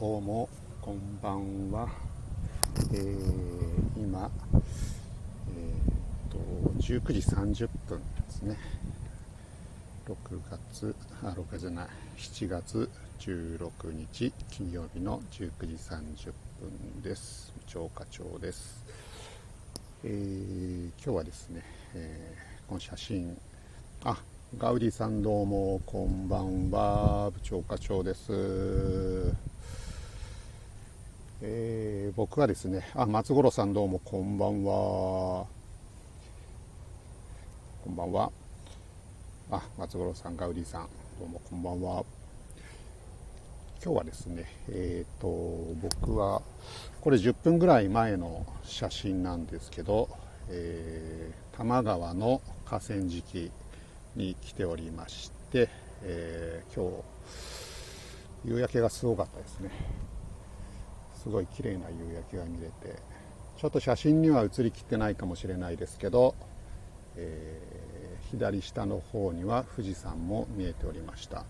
どうもこんばんは、えー、今、えー、と19時30分ですね。6月あ6月じゃない。7月16日金曜日の19時30分です。超課長です、えー、今日はですね、えー、この写真。あガウディさんどうもこんばんは。部長課長です。えー、僕はですね、あ、松五郎さんどうもこんばんは。こんばんは。あ、松五郎さん、ガウディさん、どうもこんばんは。今日はですね、えっ、ー、と、僕は、これ10分ぐらい前の写真なんですけど、えー、多摩川の河川敷に来ておりまして、えー、今日、夕焼けがすごかったですね。すごい綺麗な夕焼けが見れてちょっと写真には写りきってないかもしれないですけど、えー、左下の方には富士山も見えておりました。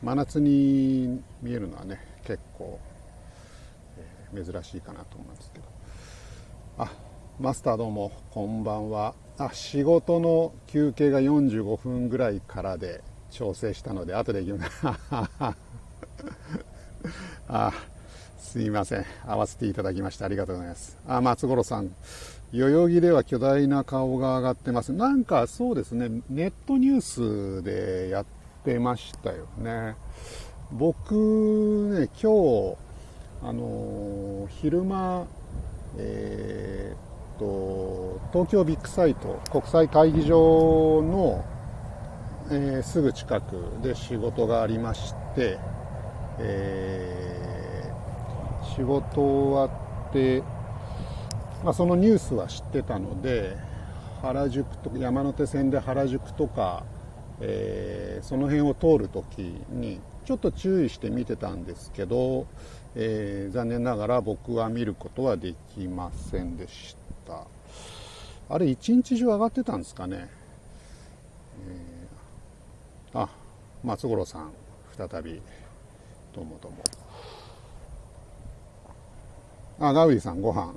真夏に見えるのはね結構、えー、珍しいかなと思うんですけど。あマスターどうもこんばんは。あ仕事の休憩が45分ぐらいからで調整したので後で行きます。あすいません。合わせていただきましてありがとうございます。あ、松五郎さん。代々木では巨大な顔が上がってます。なんかそうですね、ネットニュースでやってましたよね。僕ね、今日、あの昼間、えー、っと、東京ビッグサイト、国際会議場の、えー、すぐ近くで仕事がありまして、えー仕事終わって、まあ、そのニュースは知ってたので原宿とか山手線で原宿とか、えー、その辺を通るときにちょっと注意して見てたんですけど、えー、残念ながら僕は見ることはできませんでした。あれ一日中上がってたんですかね、えー、あ松五郎さん再びどうもどうも。あ、ガウディさん、ご飯。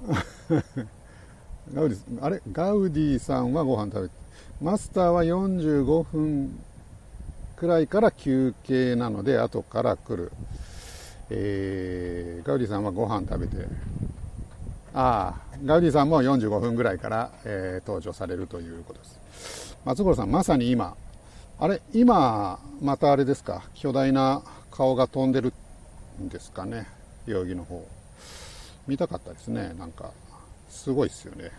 ガウディ、あれ？ガウディさんはご飯食べて、マスターは45分くらいから休憩なので、後から来る。えー、ガウディさんはご飯食べて、ああ、ガウディさんも45分ぐらいから、えー、登場されるということです。松五郎さん、まさに今、あれ、今、またあれですか、巨大な顔が飛んでるんですかね、代々木の方。見たかったですね。なんかすごいっすよね。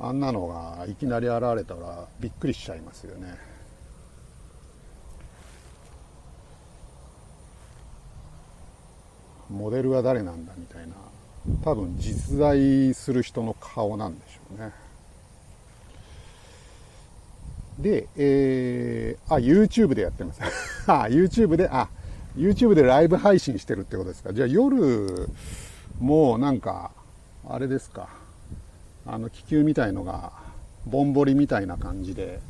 あんなのがいきなり現れたらびっくりしちゃいますよね。モデルは誰なんだみたいな。多分実在する人の顔なんでしょうね。で、えー、あ、YouTube でやってます。あ、YouTube で、あ、YouTube でライブ配信してるってことですか？じゃあ夜もうなんかあれですか？あの気球みたいのがぼんぼりみたいな感じで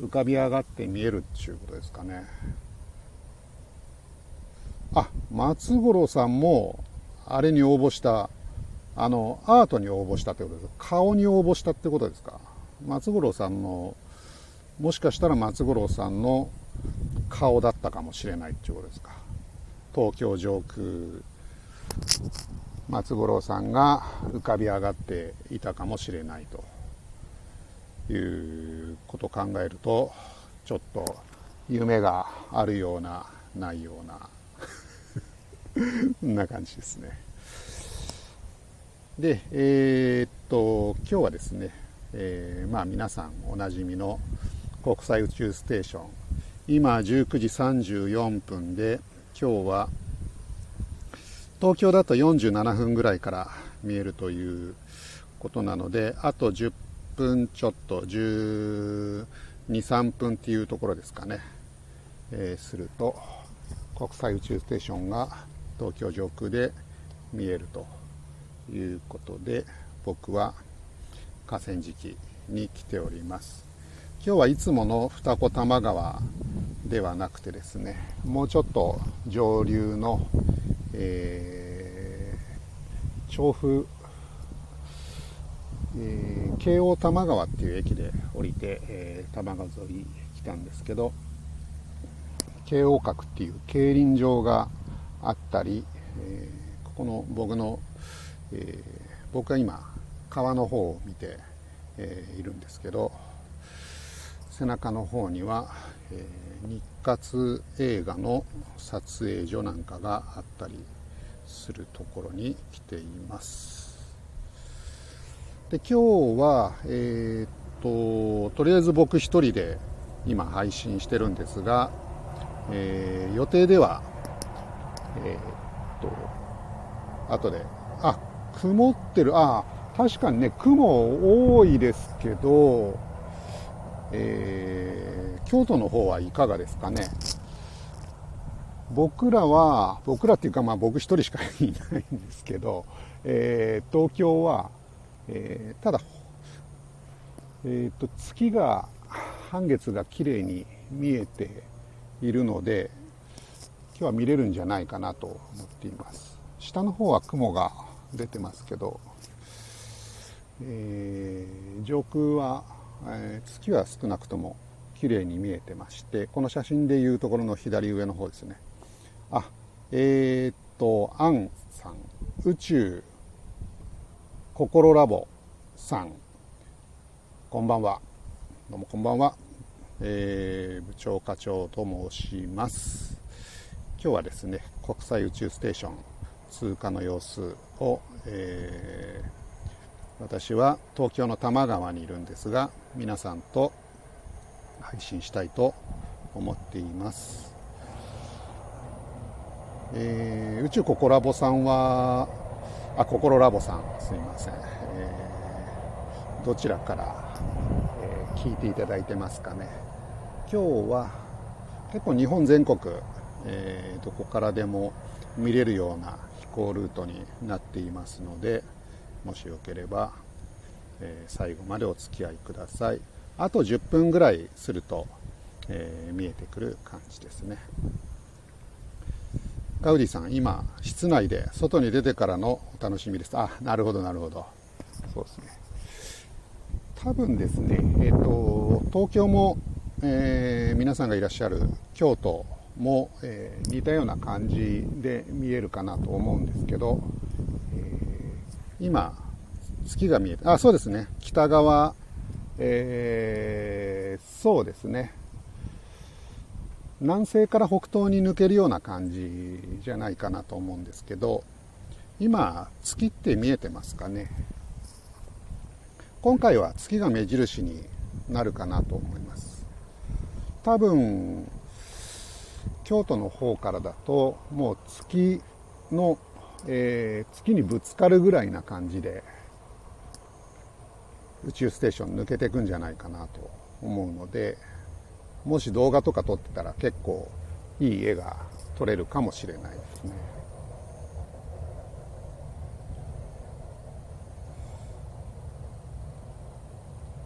浮かび上がって見えるっていうことですかね？あ松五郎さんもあれに応募したあのアートに応募したってことです顔に応募したってことですか？松五郎さんのもしかしたら松五郎さんの顔だったかもしれないっていうことですか。東京上空松五郎さんが浮かび上がっていたかもしれないということを考えるとちょっと夢があるようなないようなそん な感じですね。でえー、っと今日はですね、えー、まあ皆さんおなじみの国際宇宙ステーション今19時34分で今日は東京だと47分ぐらいから見えるということなのであと10分ちょっと12、3分っていうところですかね、えー、すると国際宇宙ステーションが東京上空で見えるということで僕は河川敷に来ております。今日はいつもの二子玉川ではなくてですねもうちょっと上流の、えー、調布、えー、京王多摩川っていう駅で降りて、えー、多摩川沿い来たんですけど京王閣っていう競輪場があったり、えー、ここの僕の、えー、僕は今川の方を見て、えー、いるんですけど背中の方には、えー、日活映画の撮影所なんかがあったりするところに来ています。で今日はえー、っととりあえず僕一人で今配信してるんですが、えー、予定ではえー、っと後であ曇ってる。あ確かにね雲多いですけどえー、京都の方はいかがですかね？僕らは僕らっていうかまあ僕一人しかいないんですけど、えー、東京は、えー、ただ、えーと、月が半月が綺麗に見えているので今日は見れるんじゃないかなと思っています。下の方は雲が出てますけど、えー、上空はえ、月は少なくとも綺麗に見えてましてこの写真でいうところの左上の方ですね。あえー、っとアンさん宇宙心ラボさん。こんばんは。どうもこんばんは、えー、部長課長と申します。今日はですね国際宇宙ステーション通過の様子を、えー私は東京の多摩川にいるんですが皆さんと配信したいと思っています、えー、宇宙ココラボさんはあココロラボさんすいません、えー、どちらから、えー、聞いていただいてますかね。今日は結構日本全国、えー、どこからでも見れるような飛行ルートになっていますのでもしよければ、えー、最後までお付き合いください。あと10分ぐらいすると、えー、見えてくる感じですね。ガウディさん今室内で外に出てからのお楽しみです。あなるほどなるほど。そうですね。多分ですねえっ、ー、と東京も、え、皆さんがいらっしゃる京都も、え、似たような感じで見えるかなと思うんですけど今、月が見えて、あ、そうですね。北側、えー、そうですね。南西から北東に抜けるような感じじゃないかなと思うんですけど、今、月って見えてますかね。今回は月が目印になるかなと思います。多分、京都の方からだと、もう月のえー、月にぶつかるぐらいな感じで宇宙ステーション抜けていくんじゃないかなと思うのでもし動画とか撮ってたら結構いい絵が撮れるかもしれないですね。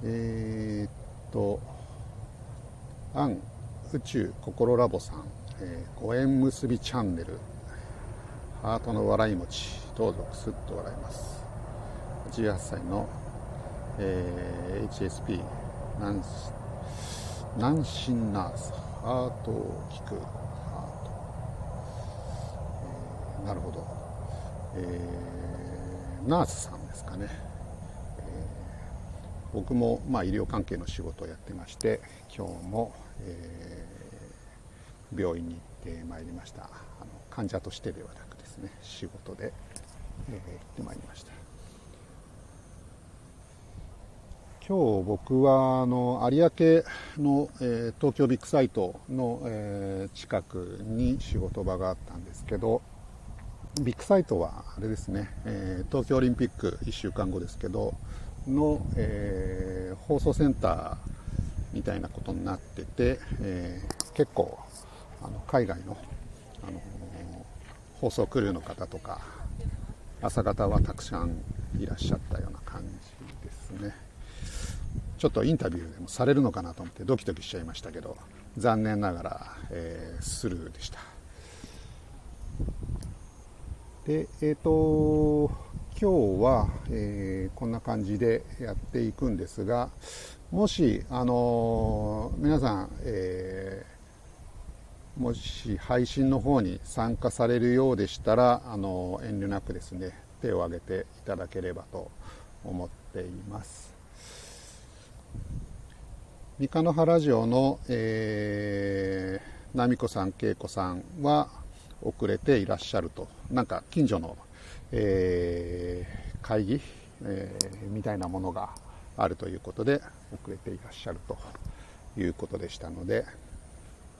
えー、っと、アン宇宙心ラボさん、えー、ご縁結びチャンネルハートの笑い餅どうぞすっと笑います。18歳の、えー、HSP 南南進ナースハートを聞くハート、えー、なるほど、えー、ナースさんですかね、えー、僕も、まあ、医療関係の仕事をやってまして今日も、えー、病院に行ってまいりました。あの患者としてではなくですね仕事で、えー、行ってまいりました。今日僕はあの有明の、えー、東京ビッグサイトの、えー、近くに仕事場があったんですけどビッグサイトはあれですね、えー、東京オリンピック1週間後ですけどの、えー、放送センターみたいなことになってて、えー、結構あの海外のあの放送クルーの方とか朝方はたくさんいらっしゃったような感じですね。ちょっとインタビューでもされるのかなと思ってドキドキしちゃいましたけど残念ながら、えー、スルーでした。でえっ、ー、と今日は、えー、こんな感じでやっていくんですがもしあの皆さん、えもし配信の方に参加されるようでしたらあの遠慮なくですね手を挙げていただければと思っています。三日の原ラジオの、えー、奈美子さん恵子さんは遅れていらっしゃると。なんか近所の、えー、会議、えー、みたいなものがあるということで遅れていらっしゃるということでしたので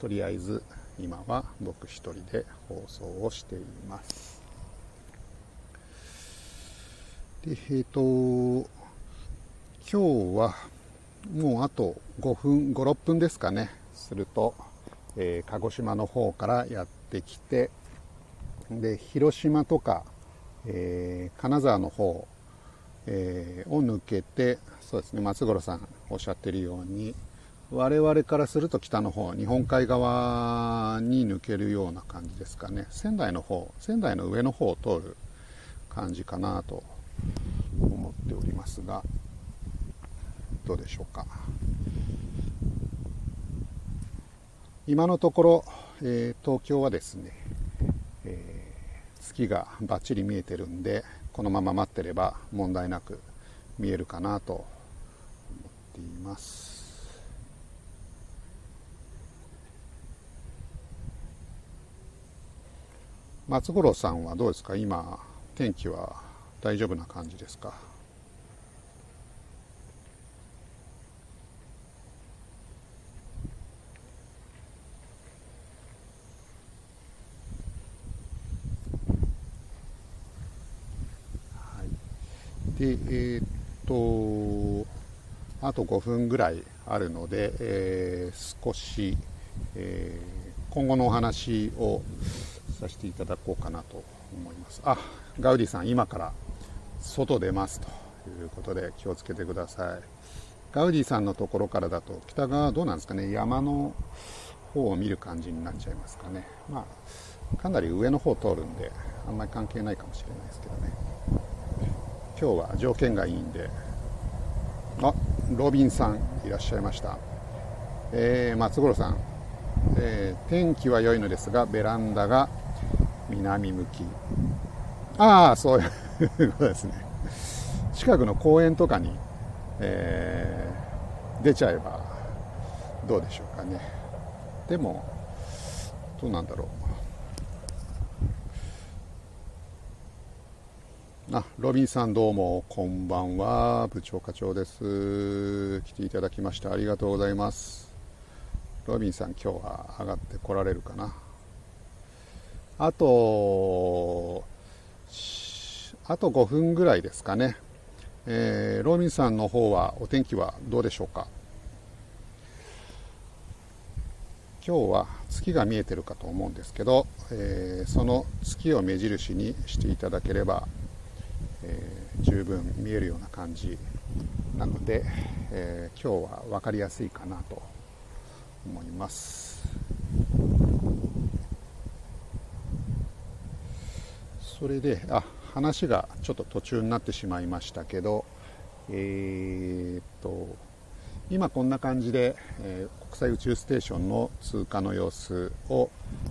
とりあえず今は僕一人で放送をしています。で、えっ、ー、と、今日はもうあと5分、5、6分ですかね、すると、えー、鹿児島の方からやってきて、で、広島とか、えー、金沢の方、えー、を抜けて、そうですね、松五郎さんおっしゃってるように、我々からすると北の方日本海側に抜けるような感じですかね。仙台の方仙台の上の方を通る感じかなと思っておりますがどうでしょうか。今のところ、えー、東京はですね、えー、月がバッチリ見えてるんでこのまま待ってれば問題なく見えるかなと思っています。松五郎さんはどうですか？今天気は大丈夫な感じですか？でえー、っとあと5分ぐらいあるので、えー、少し、えー、今後のお話をさせていただこうかなと思います。あガウディさん今から外出ますということで気をつけてください。ガウディさんのところからだと北側どうなんですかね？山の方を見る感じになっちゃいますかね？まあかなり上の方通るんであんまり関係ないかもしれないですけどね。今日は条件がいいんで。あロビンさんいらっしゃいました。えー、松五郎さん、えー、天気は良いのですがベランダが南向き。ああそういうことですね。近くの公園とかに、えー、出ちゃえばどうでしょうかね。でもどうなんだろう。あロビンさんどうもこんばんは。部長課長です。来ていただきましてありがとうございます。ロビンさん今日は上がってこられるかな。あと、あと5分ぐらいですかね。えー、ローミンさんの方はお天気はどうでしょうか？今日は月が見えてるかと思うんですけど、えー、その月を目印にしていただければ、えー、十分見えるような感じなので、えー、今日は分かりやすいかなと思います。それであ話がちょっと途中になってしまいましたけどえー、っと今こんな感じで、えー、国際宇宙ステーションの通過の様子を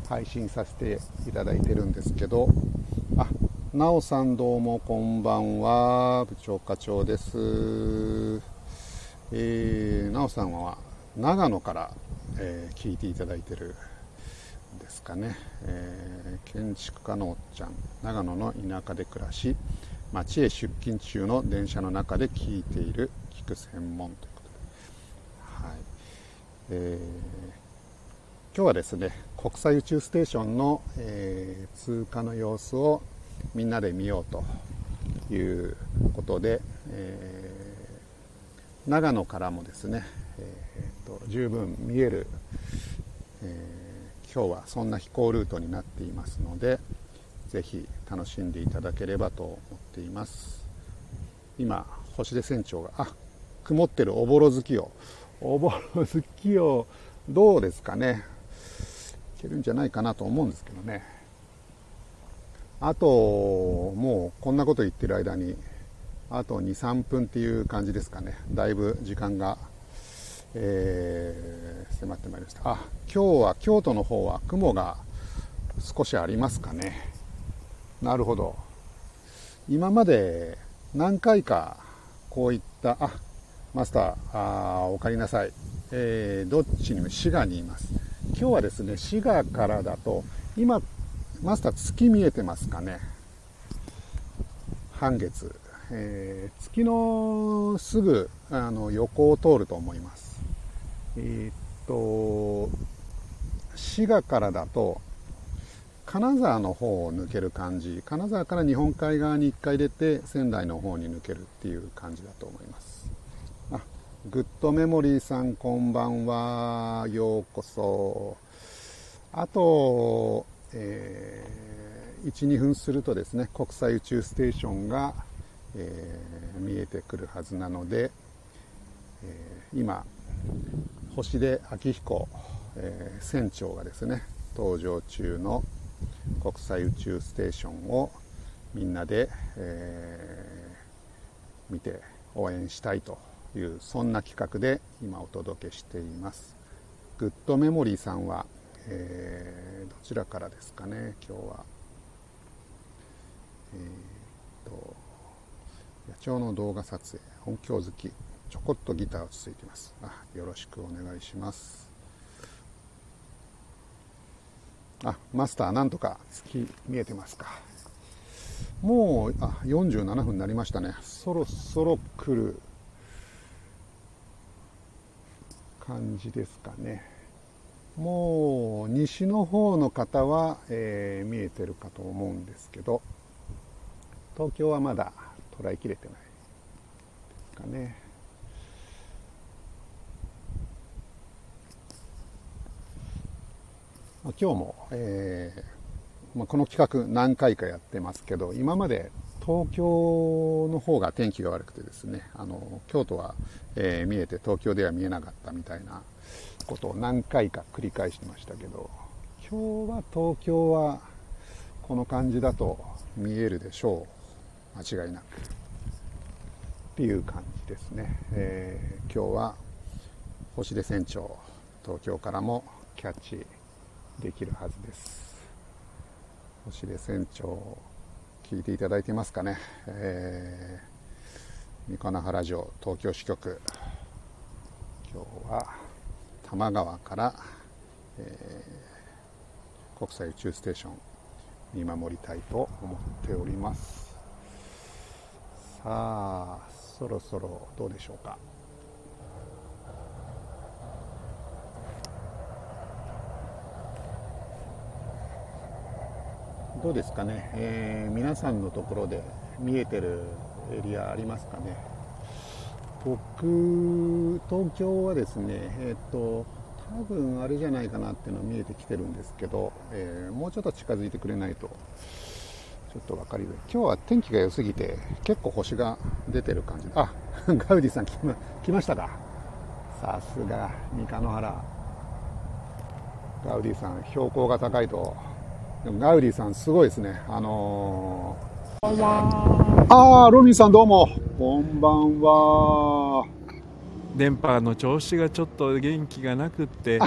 配信させていただいてるんですけどあなおさんどうもこんばんは。部長課長です。えー、なおさんは長野から、えー、聞いていただいてるですかね、えー、建築家のおっちゃん長野の田舎で暮らし町へ出勤中の電車の中で聞いている聞く専門ということで、はい。えー、今日はですね国際宇宙ステーションの、えー、通過の様子をみんなで見ようということで、え、長野からもですね、えーと、十分見える、え今日はそんな飛行ルートになっていますのでぜひ楽しんでいただければと思っています。今星出船長があ曇ってるおぼろ月を。おぼろ月を。どうですかね。いけるんじゃないかなと思うんですけどね。あともうこんなこと言ってる間にあと23分っていう感じですかね。だいぶ時間が、えー、迫ってまいりました。あ今日は京都の方は雲が少しありますかね。なるほど。今まで何回かこういったあマスターあおかりなさい、えー、どっちにも滋賀にいます。今日はですね滋賀からだと今マスター月見えてますかね。半月、えー、月のすぐあの横を通ると思います。えー、っと滋賀からだと金沢の方を抜ける感じ。金沢から日本海側に1回出て仙台の方に抜けるっていう感じだと思います。あグッドメモリーさんこんばんは。ようこそ。あと、えー、12分するとですね国際宇宙ステーションが、えー、見えてくるはずなので、えー、今星出明彦、えー、船長がですね登場中の国際宇宙ステーションをみんなで、えー、見て応援したいというそんな企画で今お届けしています。グッドメモリーさんは、えー、どちらからですかね今日は。えー、と野鳥の動画撮影音響好き。ちょこっとギターをついてます。あよろしくお願いします。あマスターなんとか月見えてますか。もうあ47分になりましたね。そろそろ来る感じですかね。もう西の方の方は、えー、見えてるかと思うんですけど東京はまだ捉えきれてないですかね。今日も、えーまあ、この企画何回かやってますけど今まで東京の方が天気が悪くてですねあの京都は、えー、見えて東京では見えなかったみたいなことを何回か繰り返してましたけど今日は東京はこの感じだと見えるでしょう。間違いなく。っていう感じですね、えー、今日は星出船長東京からもキャッチできるはずです。星出船長聞いていただいてますかね、えー、三金原城東京支局。今日は多摩川から、えー、国際宇宙ステーション見守りたいと思っております。さあそろそろどうでしょうか？どうですかね、えー、皆さんのところで見えてるエリアありますかね？僕東京はですねえっ、と多分あれじゃないかなっていうのは見えてきてるんですけど、えー、もうちょっと近づいてくれないとちょっと分かりづらい。今日は天気が良すぎて結構星が出てる感じ。あ ガウディさん来ま来ましたか？さすが三日野原。ガウディさん標高が高いとでもガウディさんすごいですね。あのー、ああ、ロビンさんどうも。こんばんは。電波の調子がちょっと元気がなくって、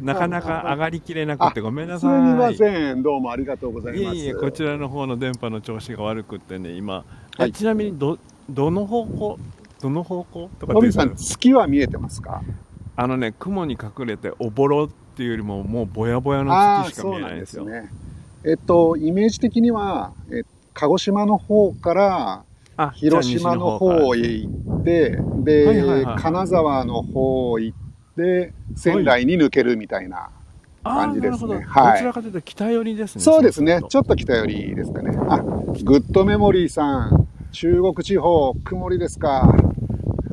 なかなか上がりきれなくてごめんなさい。すみません。どうもありがとうございます。いえいえ、こちらの方の電波の調子が悪くってね、今。はい、ちなみにど、どの方向？どの方向とかロビンさん、月は見えてますか？あのね、雲に隠れておぼろっていうよりも、もうぼやぼやの月しか見えないんですよ。ね、えっと、イメージ的には、え鹿児島の方から広島の方へ行って、で、はいはいはい、金沢の方へ行って、仙台に抜けるみたいな感じですね。はい。どちらかというと北寄りですね。そうですね。ちょっと北寄りですかね。あ、グッドメモリーさん、中国地方、曇りですか。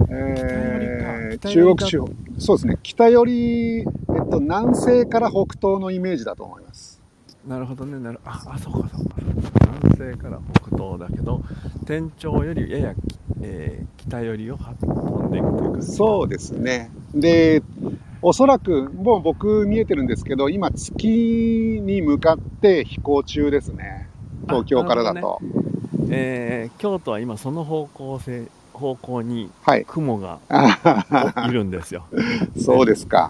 えー、中国地方。そうですね。北寄り、えっと、南西から北東のイメージだと思います。なるほどねなるああそうかそうか西から北東だけど天頂よりやや、えー北寄りをは飛んでいくというかそうですね。で、おそらく、もう僕見えてるんですけど、今月に向かって飛行中ですね。東京からだと。えー京都は今その方向性方向にはい。雲があいるんですよ そうですか。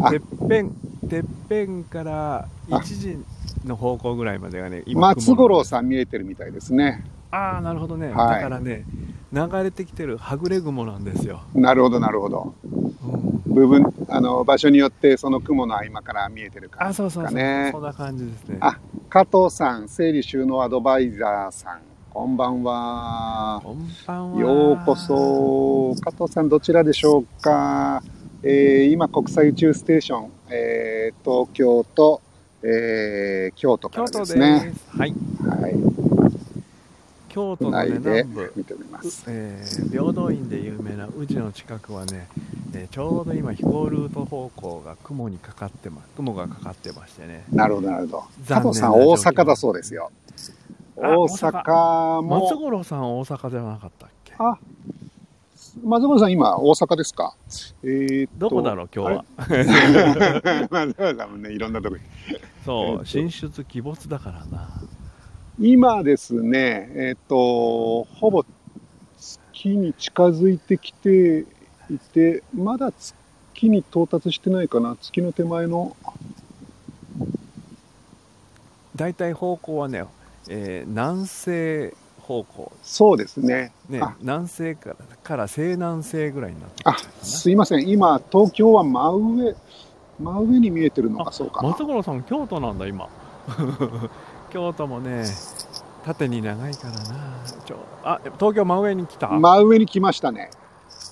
あてっぺんてっぺんから1時の方向ぐらいまでがね今松五郎んさん見えてるみたいですね。ああなるほどね、はいだからね流れてきてるはぐれ雲なんですよ、なるほど、なるほど。うん部分、あの、場所によってその雲の合間から見えてる感じですあそうそうそ。んな感じですねあ加藤さん、整理収納アドバイザーさん、こんばんは。こんばんはようこそ。加藤さん、どちらでしょうか。えー今、国際宇宙ステーション、えー東京と、えー京都からですすね。はいはい。京都の、ね、南部見ております。えー平等院で有名な宇治の近くはね、えーちょうど今飛行ルート方向が雲にかかってま雲がかかってましてねなるほど、なるほど。加残念な藤さん、大阪だそうですよ。あ大阪も。松五郎さん大阪じゃなかったっけ？あ、松本さん、今、大阪ですか？えーどこだろう今日は、松本さんもね、いろんなとこに。そう、進出鬼没だからな今ですね、えーっと、ほぼ月に近づいてきていて、まだ月に到達してないかな。月の手前の。大体方向はね、えー南西方向そうですね。ねあ南西からから西南西ぐらいになってあ、すいません。今、東京は真上、真上に見えてるのがそうかな。松五郎さん京都なんだ今 京都もね縦に長いからなちょあ東京真上に来た、真上に来ましたね。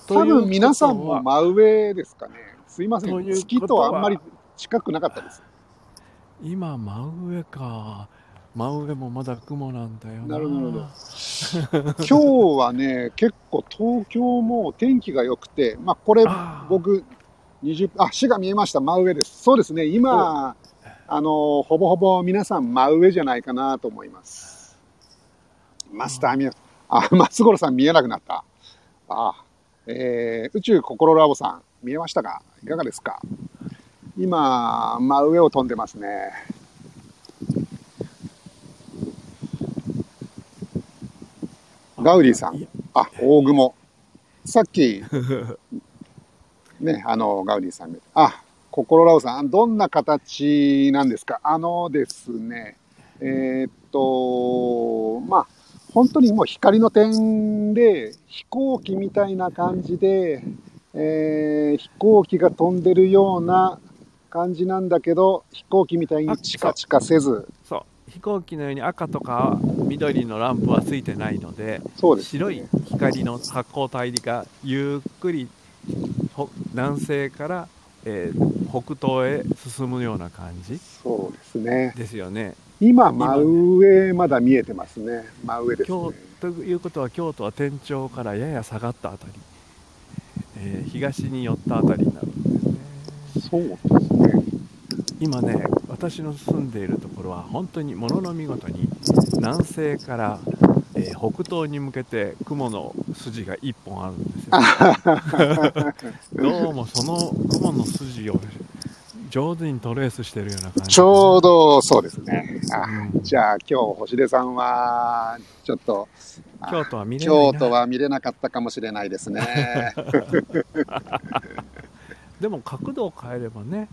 多分皆さんも真上ですかね。すいません。月とあんまり近くなかったです。今真上か真上もまだ雲なんだよななるほど 今日はね、結構東京も天気が良くて、まあこれ僕20、あ、市が見えました。真上です。そうですね。今、あの、ほぼほぼ皆さん真上じゃないかなと思います。マスター見え、あ、松五郎さん見えなくなった。あ、えー宇宙心ラボさん見えましたか？いかがですか？今、真上を飛んでますね。ガウディさんあ、大雲。さっき、ね、あの、ガウディさん。あ、心ラオさん、どんな形なんですか？あのですね、えーっと、まあ、本当にもう光の点で、飛行機みたいな感じで、えー飛行機が飛んでるような感じなんだけど、飛行機みたいにチカチカせず、そう。飛行機のように赤とか緑のランプはついてないのでそうです、白い光の発光体がゆっくりほ南西から、えー北東へ進むような感じそうですね。ですよね。今、真上まだ見えてますね。真上です京ね。ということは京都は天頂からやや下がったあたり、えー東に寄ったあたりになるんですね。そうですね。今ね私の住んでいるところは本当にものの見事に南西から、えー北東に向けて雲の筋が一本あるんですよ どうもその雲の筋を上手にトレースしてるような感じちょうどそうですね。あうんじゃあ今日星出さんはちょっとあ京都は見れな京都は見れなかったかもしれないですね。でも角度を変えればね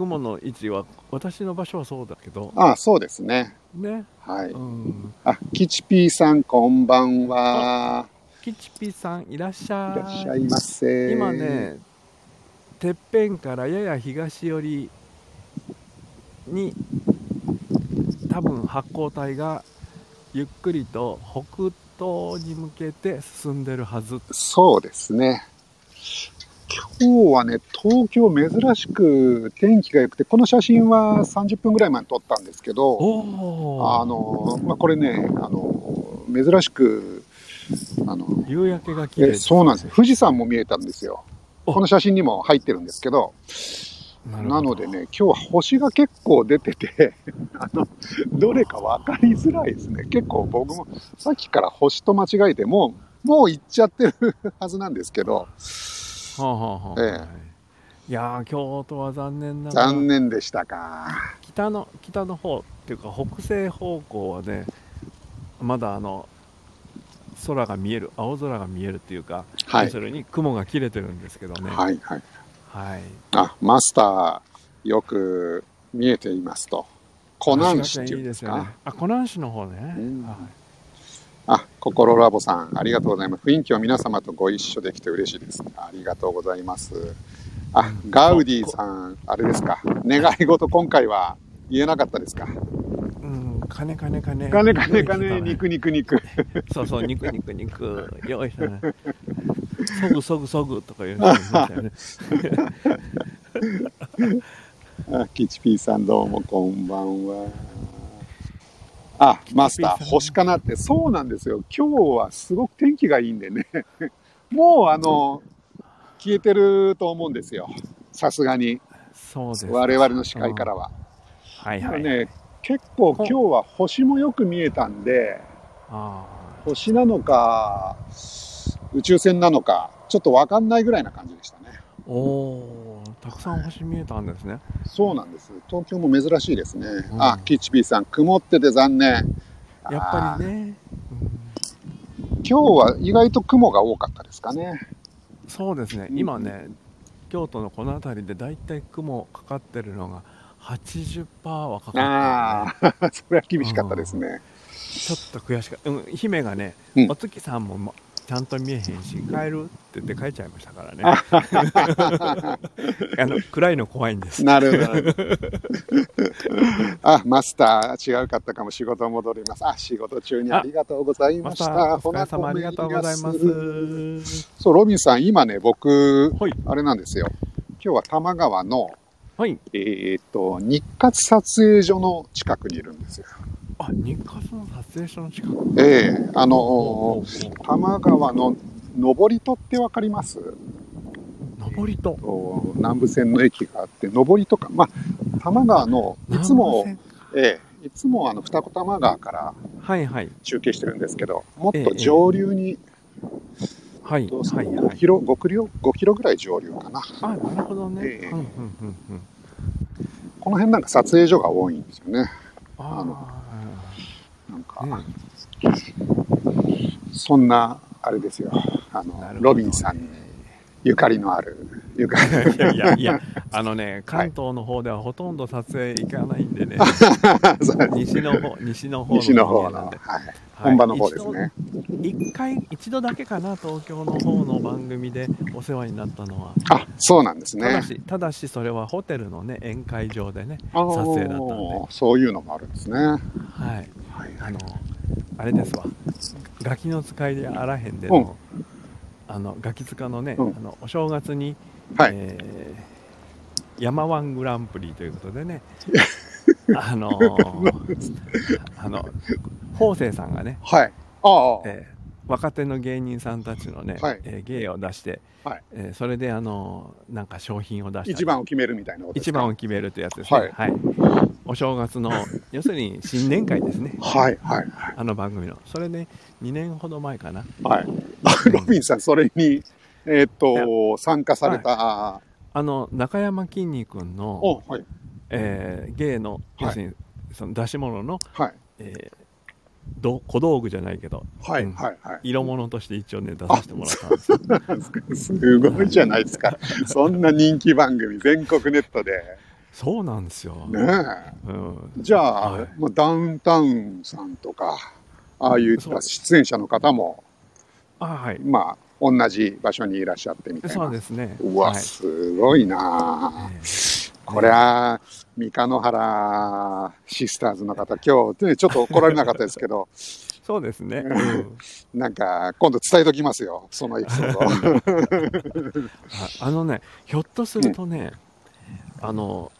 雲の位置は私の場所はそうだけどあそうですね。ね、はい。うん、あ、キチピーさんこんばんは。キチピさんいらっしゃいいらっしゃいませ。今ねてっぺんからやや東寄りに多分発光体がゆっくりと北東に向けて進んでるはずそうですね。今日はね、東京珍しく天気が良くて、この写真は30分ぐらい前に撮ったんですけど、おあの、まあ、これね、あの、珍しく、あの、夕焼けが綺麗えそうなんですよ。富士山も見えたんですよ。おこの写真にも入ってるんですけど、ななのでね、今日は星が結構出てて、あの、どれか分かりづらいですね。結構僕もさっきから星と間違えて、もう、もう行っちゃってるはずなんですけど、はあはあはあえいやー京都は残念ながら。残念でしたか。北の北の方っていうか北西方向はねまだあの空が見える青空が見えるっていうか、はい。要するに雲が切れてるんですけどね。はいはい。はい。あ、マスター、よく見えていますと。湖南市っていうんですか？いいですよね。あ湖南市の方ね、うん。はい。あ、心ラボさん、ありがとうございます。雰囲気を皆様とご一緒できて嬉しいです。ありがとうございます。あ、ガウディさん、あれですか。願い事今回は言えなかったですか？うん金金金金金金、ね肉肉肉。そうそう肉肉肉 用意したねそぐそぐそぐとか言う人いましたよね あ、キチピーさんどうもこんばんは。あ、マスター、星かなって。そうなんですよ。今日はすごく天気がいいんでね。もうあの、消えてると思うんですよ。さすがに。そうです我々の視界からは。はいはい、ね、結構今日は星もよく見えたんで、あ星なのか、宇宙船なのか、ちょっとわかんないぐらいな感じでしたね。ーおーたくさん星見えたんですねそうなんです。東京も珍しいですね。うんあ、キッチピーさん、曇ってて残念。やっぱりね、今日は意外と雲が多かったですかね。うんそうですねうん今ね京都のこの辺りでだいたい雲かかってるのが80%はかかあってる、ね、あ、それは厳しかったですね。ちょっと悔しかった、うん、姫がね、うんお月さんもまちゃんと見えへんし帰るって言って帰っちゃいましたからね あの暗いの怖いんですなるほど。あ、マスター、違うかったかも仕事戻ります。あ、仕事中にありがとうございまましたた。お疲れ様ありがとうございますそう、ロビンさん、今ね、僕、はいあれなんですよ。今日は多摩川の、はいえーっと、日活撮影所の近くにいるんですよ。あ日活の撮影所の近く。ええあの多摩川の登戸ってわかります？上りとと南武線の駅があって、登戸か、まあ、多摩川の、いつも、ええいつもあの二子玉川からはいはい。中継してるんですけど、もっええと上流に、はい5はいはい。キロ、5キロ、5キロぐらい上流かな。あなるほどね、ええ。うんうんうんうん。この辺なんか撮影所が多いんですよね。あなんそんな、あれですよ。あの、なるほど。ロビンさんにゆかりのある、ゆかり いやいやいや、あのね、関東の方ではほとんど撮影行かないんでね、そう西の方、西の方の方なんで、はい、はい本場の方ですね。一回、一度だけかな、東京の方の番組でお世話になったのは。あ、そうなんですね。ただし、ただしそれはホテルのね、宴会場でね、撮影だったんで、そういうのもあるんですね。ははい、い、あの、あれですわ、ガキの使いであらへんでの、あの、ガキ使のね、うんあの、お正月に、はい。えー山ワングランプリということでね、あのー あの、法政さんがね、はい。ああ、えー若手の芸人さんたちのね、はいえー芸を出して、はいえーそれで、あのーなんか商品を出したり一番を決めるみたいなこと一番を決めるってやつですね。はい。お正月の、要するに新年会ですね。はい、はい、あの番組の。それで、2年ほど前かな。はい。あロビンさん、それに、えーっと、参加された、あの、中山きんに君の、お、はい、えー芸の、はい要するに、その出し物の、はい、えーど小道具じゃないけど、はい、うんはい、はい。色物として一応ね、出させてもらったんですよ。すごいじゃないですか。そんな人気番組、全国ネットで。そうなんですよ。ねうん、え。じゃあ、はいまあ、ダウンタウンさんとか、ああいう出演者の方も、あはい。まあ、同じ場所にいらっしゃってみたいな。そうですね。うわ、はいすごいなあえーこれは、三日野原シスターズの方、今日、ね、ちょっと来られなかったですけど、そうですね。うんなんか、今度伝えときますよ、そのエピソード。あ あのね、ひょっとするとね、あの、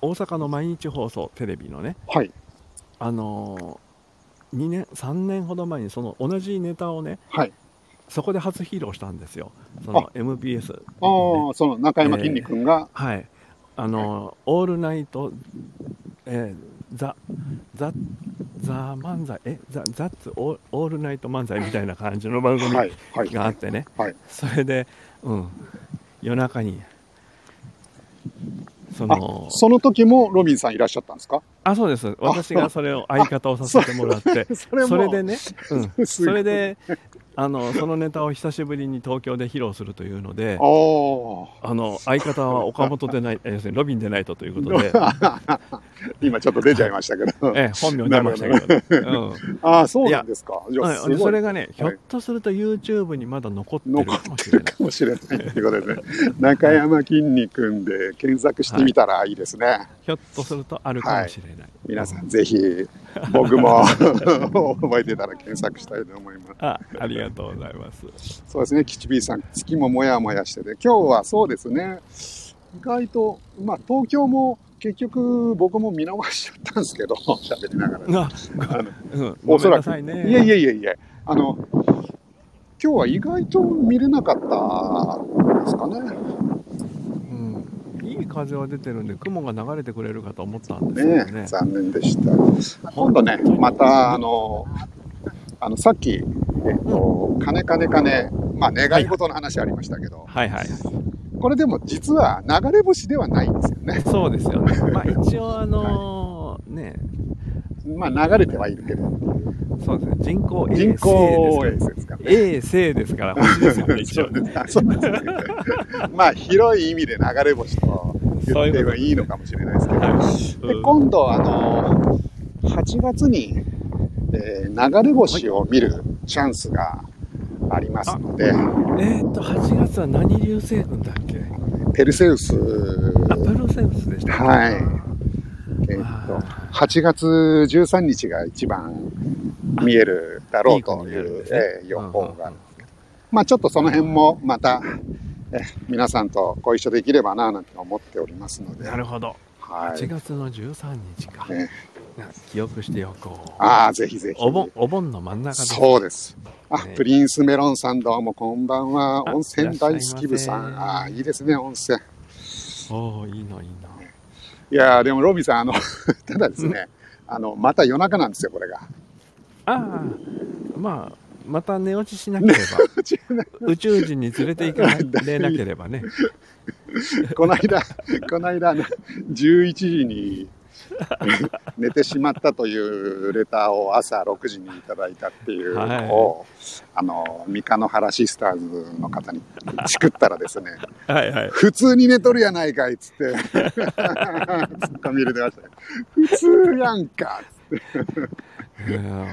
大阪の毎日放送テレビのね、はい、あの、2年、3年ほど前にその同じネタをね、はい。そこで初披露したんですよ。その MBS、ああ、その中山きんに君が、はい。あのオールナイト、えー、ザザザ漫才えザザッツオーオールナイト漫才みたいな感じの番組はいはい。があってね、はい。それで、うん、夜中にそあのその時もロビンさんいらっしゃったんですか？あそうです。私がそれを相方をさせてもらって。それでね、うん、それであのそのネタを久しぶりに東京で披露するというのでおあの相方は岡本でない え要するにロビンでないとということで、今ちょっと出ちゃいましたけど。ええ、本名出ましたけど、ね。うん。ああそうなんですか。それがね、ひょっとすると YouTube にまだ残ってる残かもしれない。かもしれないということでね。中山きんに君で検索してみたらいいですね、ひょっとするとあるかもしれない。皆さんぜひ僕も 覚えてたら検索したいと思いますあ、ありがとうございます。そうですね、キチビーさん、月ももやもやしてて、今日はそうですね、意外と、まあ、東京も結局、僕も見逃しちゃったんですけど、喋りながら。あ、あのうん、おそらくいね。いえいえいえいえ、あの、今日は意外と見れなかったですかね。うん、いい風は出てるんで、雲が流れてくれるかと思ったんですけどね。ね残念でした。今度ね、また、あの、あの、さっき、えっと、金金金、まあ、願い事の話ありましたけど、はいはい。これでも実は流れ星ではないんですよね。そうですよね。まあ一応あのーね、まあ、流れてはいるけど、そうですね、人口 A 人口衛星ですからね。A 星ですから、星ですよね、一応 そう。ですあそうですね。まあ、広い意味で流れ星と言ってもいいのかもしれないですけど。はい。で今度、あの、8月に、えー流れ星を見るチャンスがありますので、えーっと、8月は何流星群だっけ？ペルセウス、あ、プロセウスでしたはい。えー。っあと、8月13日が一番見えるだろうというるんですね。えー予報が。あるんですけど、まあちょっとその辺もまた、えー皆さんとご一緒できればななんて思っておりますので、なるほど。8はい。月の13日か。ね記憶しておこう。ああ、ぜひぜひ。お盆、お盆の真ん中です。そうです。あ、ねプリンスメロンさんどうもこんばんは。あ温泉大好き部さん。ああ、いいですね、温泉。おおいいのいいの。いやーでもロビーさん、あの、ただですね、あの、また夜中なんですよ、これが。ああ、まあ、また寝落ちしなければ、宇宙人に連れて行かれなければね。この間、この間、あの11時に寝てしまったというレターを朝6時にいただいたっていうのを、あの、三日野原シスターズの方にチクったらですね、はいはい。普通に寝とるやないかいっつって、ツッコミ入れてましたね。普通やんかっつって。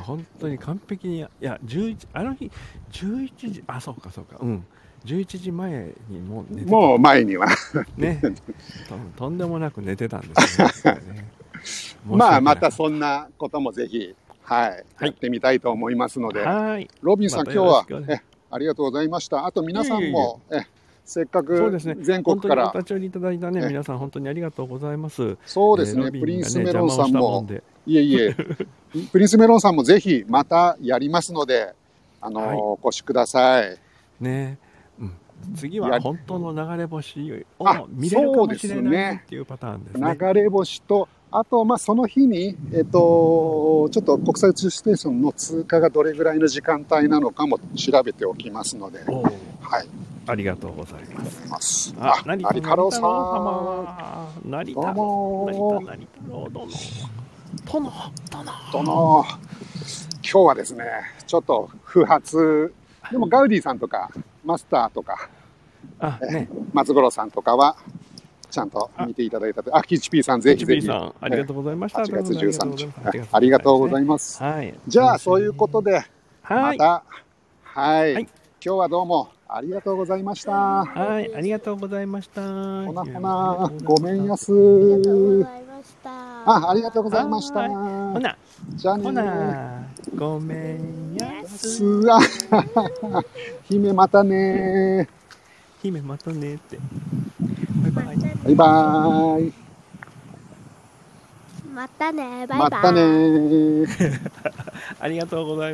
本当に完璧に、いや、11、あの日、11時、あ、そうかそうか、うん。11時前にもう寝てたもう前には。ねと。とんでもなく寝てたんですよね。まあ、またそんなこともぜひ、はい、はいやってみたいと思いますので。ロビンさん、また今日はありがとうございました。あと皆さんも、えせっかく。全国か本当におら、立ち寄りいただいたね、え皆さん本当にありがとうございます。そうですね、えーロビンがプリンスメロンさんも。いえいえ、プリンスメロンさんもぜひまたやりますので、あの、はい。お越しください。ね、うん、次やは本当の流れ星あを見れるかもしれないね。っていうパターンですね。流れ星と、あと、まあ、その日に、えっ、と、ちょっと国際宇宙ステーションの通過がどれぐらいの時間帯なのかも調べておきますので、はい、ありがとうございます。あ、成田成太郎さん。様は成田どうも成田成太郎殿殿殿殿、今日はですね、ちょっと不発、でもガウディさんとか、マスターとか、あね松五郎さんとかは、ちゃんと見ていただいたと。あ、キチピーさん、ぜひぜひ。ありがとうございました。8月13日。日ありがとうございいます。はい。じゃあ、そういうことで、はい。また、はい、はい今日はどうもありがとうございました。はい、ありがとうございました。ほなほな、ごめんやす。すありがとうございました。あ、ありがとうございました。ほな、じゃあねほな、ごめんやす。すわ。姫またね。姫またねって。バイバイ。バイバイ。またね、バイバイ。またね。ありがとうございます。